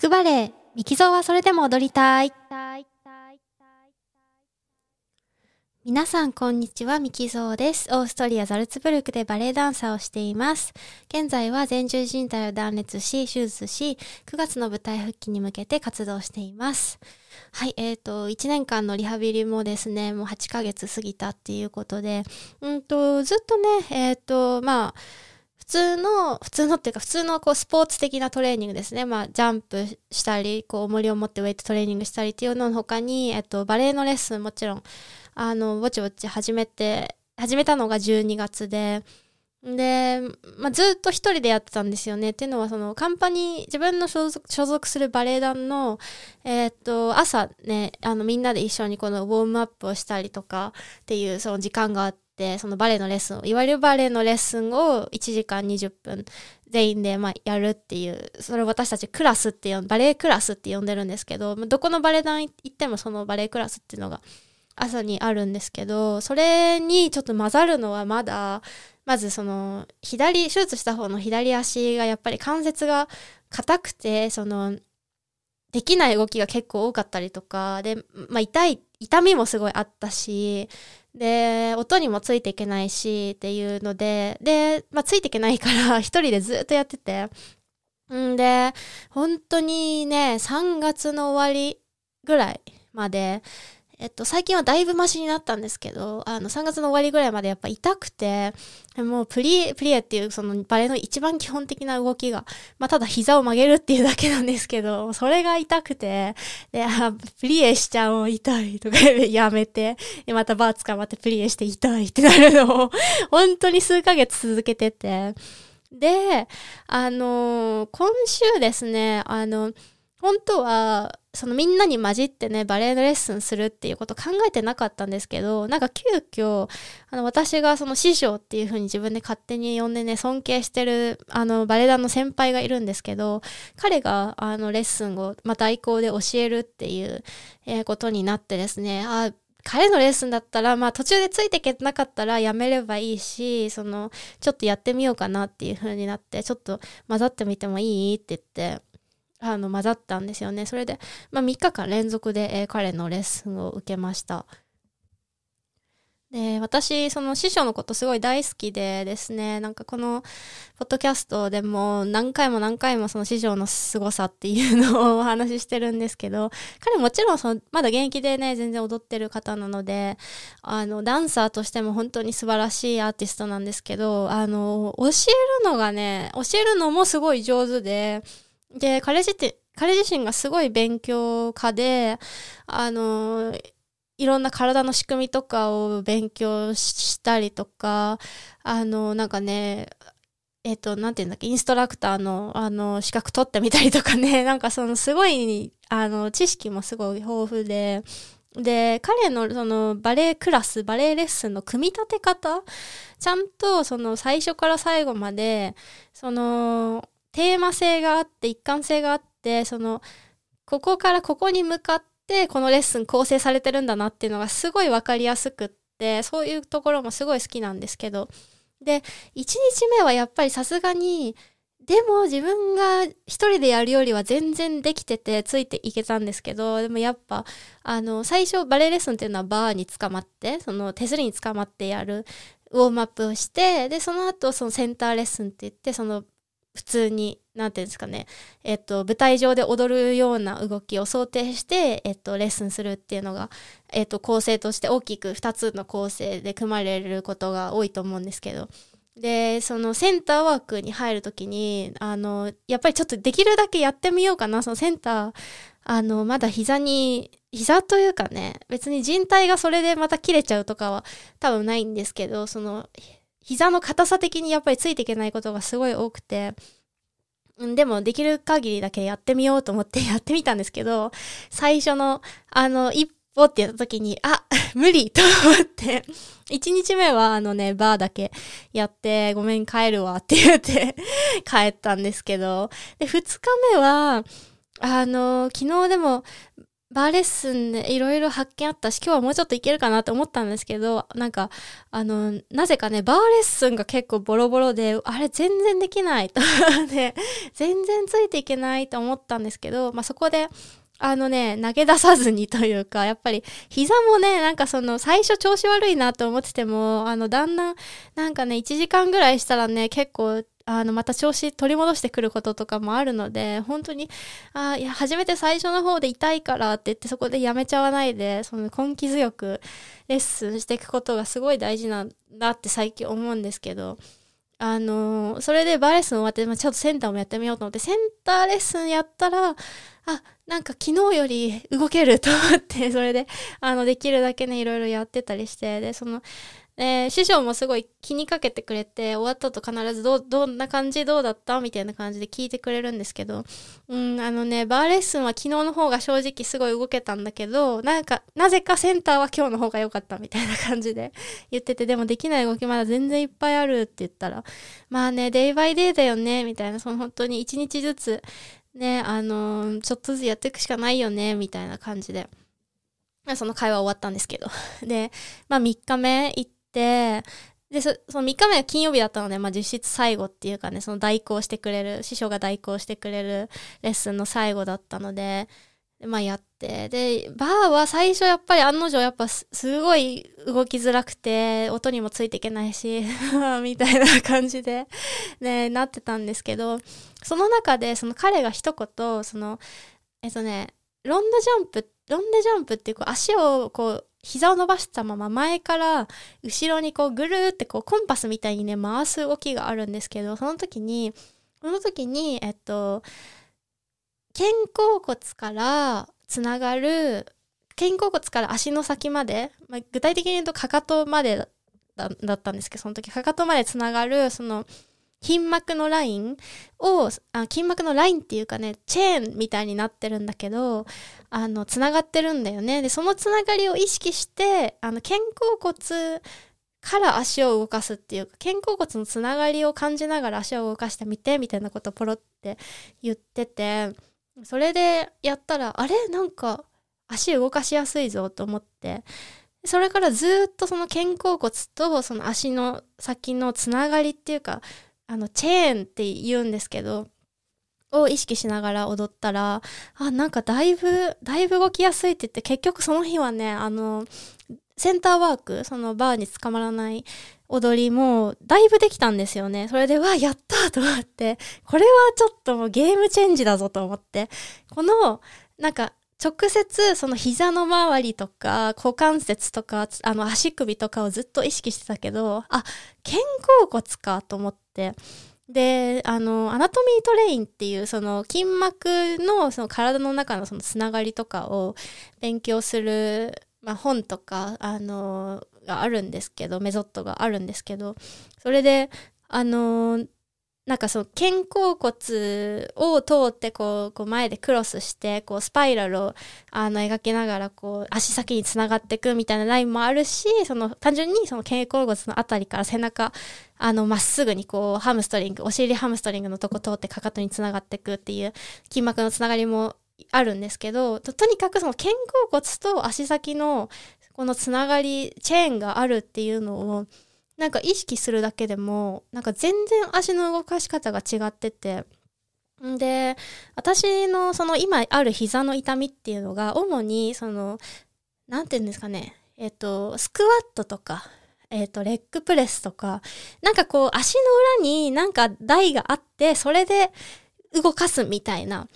くバレエ、ミキゾーはそれでも踊りたい。皆さん、こんにちは。ミキゾーです。オーストリア・ザルツブルクでバレエダンサーをしています。現在は前十靭帯を断裂し、手術し、9月の舞台復帰に向けて活動しています。はい、えっ、ー、と、1年間のリハビリもですね、もう8ヶ月過ぎたっていうことで、うんと、ずっとね、えっ、ー、と、まあ、通の、普通のっていうか、普通のこうスポーツ的なトレーニングですね。まあ、ジャンプしたり、こう、重りを持ってウェイトトレーニングしたりっていうのの他に、えっと、バレエのレッスンもちろん、あの、ぼちぼち始めて、始めたのが12月で、で、まあ、ずっと一人でやってたんですよね。っていうのは、その、カンパニー、自分の所属所属するバレエ団の、えー、っと、朝ね、あの、みんなで一緒にこのウォームアップをしたりとかっていう、その時間があって、て、そのバレエのレッスンを、いわゆるバレエのレッスンを1時間20分全員でまやるっていう、それを私たちクラスって呼ん、バレエクラスって呼んでるんですけど、どこのバレエ団行ってもそのバレエクラスっていうのが朝にあるんですけど、それにちょっと混ざるのはまだ、まずその左、手術した方の左足がやっぱり関節が硬くて、その、できない動きが結構多かったりとか、で、まあ痛い、痛みもすごいあったし、で、音にもついていけないしっていうので、で、まあ、ついていけないから 一人でずっとやってて、んで、本当にね、3月の終わりぐらいまで、えっと、最近はだいぶマシになったんですけど、あの、3月の終わりぐらいまでやっぱ痛くて、もうプリエ、プリエっていうそのバレエの一番基本的な動きが、まあ、ただ膝を曲げるっていうだけなんですけど、それが痛くて、で、あ、プリエしちゃおう、痛いとかやめて、で、またバー捕まってプリエして痛いってなるのを、本当に数ヶ月続けてて、で、あのー、今週ですね、あの、本当は、そのみんなに混じってね、バレエのレッスンするっていうこと考えてなかったんですけど、なんか急遽、あの、私がその師匠っていう風に自分で勝手に呼んでね、尊敬してる、あの、バレエ団の先輩がいるんですけど、彼が、あの、レッスンを、まあ、代行で教えるっていう、ことになってですね、あ、彼のレッスンだったら、まあ途中でついていけなかったらやめればいいし、その、ちょっとやってみようかなっていう風になって、ちょっと混ざってみてもいいって言って、あの混ざったんですよね。それで、まあ、3日間連続で、え、彼のレッスンを受けました。で、私、その師匠のことすごい大好きでですね、なんかこの、ポッドキャストでも何回も何回もその師匠の凄さっていうのをお話ししてるんですけど、彼もちろんその、まだ現役でね、全然踊ってる方なので、あの、ダンサーとしても本当に素晴らしいアーティストなんですけど、あの、教えるのがね、教えるのもすごい上手で、で、彼自身、彼自身がすごい勉強家で、あの、いろんな体の仕組みとかを勉強したりとか、あの、なんかね、えっ、と、なんていうんだっけ、インストラクターの、あの、資格取ってみたりとかね、なんかその、すごい、あの、知識もすごい豊富で、で、彼のそのバレエクラス、バレエレッスンの組み立て方、ちゃんとその最初から最後まで、その、テーマ性があって一貫性があってそのここからここに向かってこのレッスン構成されてるんだなっていうのがすごい分かりやすくってそういうところもすごい好きなんですけど。で1日目はやっぱりさすがにでも自分が一人でやるよりは全然できててついていけたんですけどでもやっぱあの最初バレエレッスンっていうのはバーに捕まってその手すりに捕まってやるウォームアップをしてでその後そのセンターレッスンって言ってその普通に、なんていうんですかね、えっと、舞台上で踊るような動きを想定して、えっと、レッスンするっていうのが、えっと、構成として大きく2つの構成で組まれることが多いと思うんですけど、で、そのセンターワークに入るときに、あの、やっぱりちょっとできるだけやってみようかな。そのセンター、あの、まだ膝に、膝というかね、別に人体がそれでまた切れちゃうとかは多分ないんですけど、その、膝の硬さ的にやっぱりついていけないことがすごい多くて、でもできる限りだけやってみようと思って やってみたんですけど、最初のあの一歩ってやった時に、あ、無理と思って、1日目はあのね、バーだけやって、ごめん帰るわって言って帰ったんですけど、で、2日目は、あの、昨日でもバーレッスンでいろいろ発見あったし、今日はもうちょっといけるかなって思ったんですけど、なんか、あの、なぜかね、バーレッスンが結構ボロボロで、あれ全然できないと。で、全然ついていけないと思ったんですけど、まあ、そこで、あのね、投げ出さずにというか、やっぱり膝もね、なんかその最初調子悪いなと思ってても、あのだんだんなんかね、1時間ぐらいしたらね、結構あのまた調子取り戻してくることとかもあるので本当にあいや初めて最初の方で痛いからって言ってそこでやめちゃわないでその根気強くレッスンしていくことがすごい大事なんだって最近思うんですけどあのー、それでバーレッスン終わって、まあ、ちょっとセンターもやってみようと思ってセンターレッスンやったらあなんか昨日より動けると思ってそれであのできるだけねいろいろやってたりしてでそのえー、師匠もすごい気にかけてくれて終わったと必ずどどんな感じどうだった？みたいな感じで聞いてくれるんですけどうんあのねバーレッスンは昨日の方が正直すごい動けたんだけどなんかなぜかセンターは今日の方が良かったみたいな感じで 言っててでもできない動きまだ全然いっぱいあるって言ったらまあねデイバイデイだよねみたいなその本当に一日ずつねあのー、ちょっとずつやっていくしかないよねみたいな感じで。その会話終わったんですけど。で、まあ3日目行って、でその3日目は金曜日だったので、まあ、実質最後っていうかねその代行してくれる師匠が代行してくれるレッスンの最後だったのでまあやってでバーは最初やっぱり案の定やっぱすごい動きづらくて音にもついていけないし みたいな感じでねなってたんですけどその中でその彼が一言そのえっとねロンドジャンプロンデジャンプっていうこう足をこう膝を伸ばしたまま前から後ろにこうぐるーってこうコンパスみたいにね回す動きがあるんですけどその時にその時にえっと肩甲骨からつながる肩甲骨から足の先まで、まあ、具体的に言うとかかとまでだったんですけどその時かかとまでつながるその筋膜のラインをあ筋膜のラインっていうかねチェーンみたいになってるんだけどあのつながってるんだよね。でそのつながりを意識してあの肩甲骨から足を動かすっていうか肩甲骨のつながりを感じながら足を動かしてみてみたいなことをポロって言っててそれでやったらあれ？なんか足動かしやすいぞと思って。それからずっとその肩甲骨とその足の先のつながりっていうかあのチェーンって言うんですけどを意識しながら踊ったらあなんかだいぶだいぶ動きやすいって言って結局その日はねあのセンターワークそのバーに捕まらない踊りもだいぶできたんですよね。それでわやったと思ってこれはちょっともうゲームチェンジだぞと思ってこのなんか直接その膝の周りとか股関節とかあの足首とかをずっと意識してたけどあ肩甲骨かと思って。であのアナトミートレインっていうその筋膜のその体の中のそのつながりとかを勉強する、まあ、本とかあのがあるんですけどメソッドがあるんですけどそれであのなんかその肩甲骨を通ってこうこう前でクロスしてこうスパイラルをあの描きながらこう足先につながっていくみたいなラインもあるしその単純にその肩甲骨のあたりから背中あのまっすぐにこうハムストリングお尻ハムストリングのとこ通ってかかとにつながっていくっていう筋膜のつながりもあるんですけどとにかくその肩甲骨と足先のこのつながりチェーンがあるっていうのをなんか意識するだけでもなんか全然足の動かし方が違っててで私のその今ある膝の痛みっていうのが主にその何て言うんですかねえっとスクワットとかえっ、と、レッグプレスとか、なんかこう、足の裏になんか台があって、それで動かすみたいな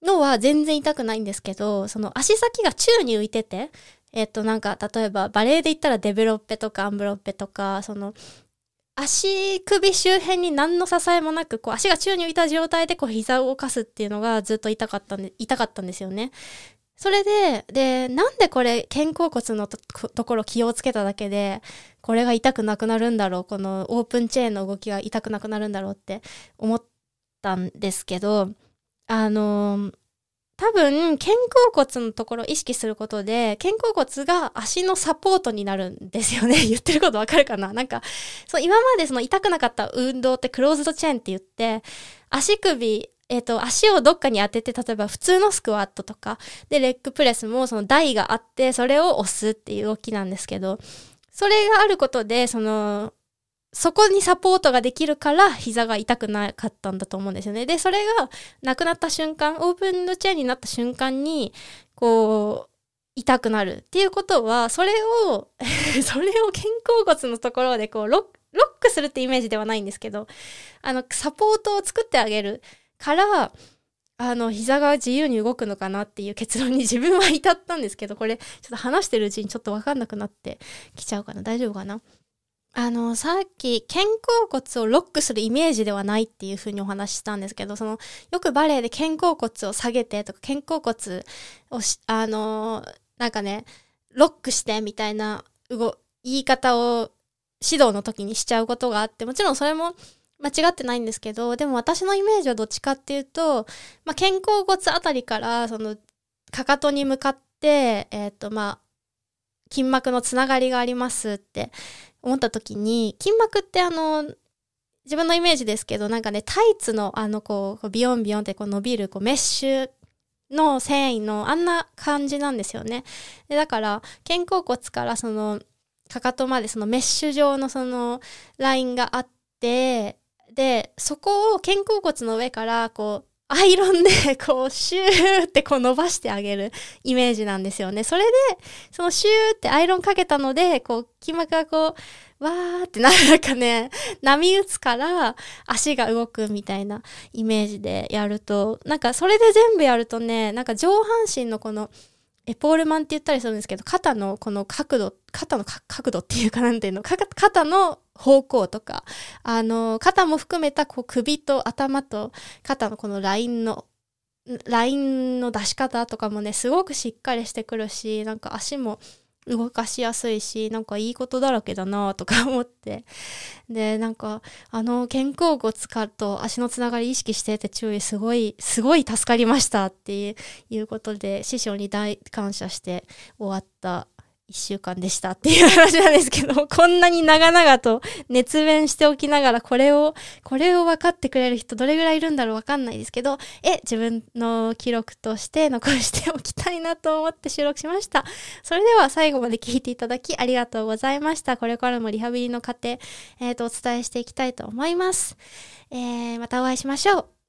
のは全然痛くないんですけど、その足先が宙に浮いてて、えっとなんか例えばバレエで言ったらデベロッペとかアンブロッペとかその足首周辺に何の支えもなくこう足が宙に浮いた状態でこう膝を動かすっていうのがずっと痛かったんで痛かったんですよね。それででなんでこれ肩甲骨のところ気をつけただけでこれが痛くなくなるんだろうこのオープンチェーンの動きが痛くなくなるんだろうって思ったんですけどあの多分肩甲骨のところを意識することで肩甲骨が足のサポートになるんですよね。言ってることわかるかな？なんかそう今までその痛くなかった運動ってクローズドチェーンって言って足首えっ、と、足をどっかに当てて、例えば普通のスクワットとか、で、レッグプレスもその台があって、それを押すっていう動きなんですけど、それがあることで、その、そこにサポートができるから膝が痛くなかったんだと思うんですよね。で、それがなくなった瞬間、オープンのチェアになった瞬間に、こう、痛くなるっていうことは、それを それを肩甲骨のところでこうロッロックするってイメージではないんですけど、あの、サポートを作ってあげるから、あの、膝が自由に動くのかなっていう結論に自分は至ったんですけど、これ、ちょっと話してるうちにちょっとわかんなくなってきちゃうかな。大丈夫かな？あの、さっき、肩甲骨をロックするイメージではないっていうふうにお話ししたんですけど、その、よくバレエで肩甲骨を下げてとか、肩甲骨をし、あの、なんかね、ロックしてみたいな、言い方を指導の時にしちゃうことがあって、もちろんそれも間違ってないんですけど、でも私のイメージはどっちかっていうと、まあ、肩甲骨あたりから、その、かかとに向かって、えっ、ー、と、まあ、筋膜のつながりがありますって思った時に、筋膜ってあの、自分のイメージですけど、なんかね、タイツのあの、こう、ビヨンビヨンってこう伸びる、こう、メッシュの繊維のあんな感じなんですよね。でだから、肩甲骨からその、かかとまでそのメッシュ状のそのラインがあって、で、そこを肩甲骨の上からこう、アイロンで こうシューってこう伸ばしてあげるイメージなんですよね。それで、そのシューってアイロンかけたので、こう筋膜がこう、わーって なんかね、波打つから足が動くみたいなイメージでやると、なんかそれで全部やるとね、なんか上半身のこのエポールマンって言ったりするんですけど、肩のこの角度、肩の角度っていうかなんていうの、肩の方向とか、あの、肩も含めたこう首と頭と肩のこのラインの、ラインの出し方とかもね、すごくしっかりしてくるし、なんか足も動かしやすいし、なんかいいことだらけだなとか思って。で、なんか、あの、肩甲骨かと足のつながり意識してて注意すごい、すごい助かりましたっていうことで、師匠に大感謝して終わった一週間でしたっていう話なんですけど、こんなに長々と熱弁しておきながら、これを、これを分かってくれる人どれぐらいいるんだろうわかんないですけど、え、自分の記録として残しておきたいなと思って収録しました。それでは最後まで聞いていただきありがとうございました。これからもリハビリの過程、えっ、ー、と、お伝えしていきたいと思います。えー、またお会いしましょう。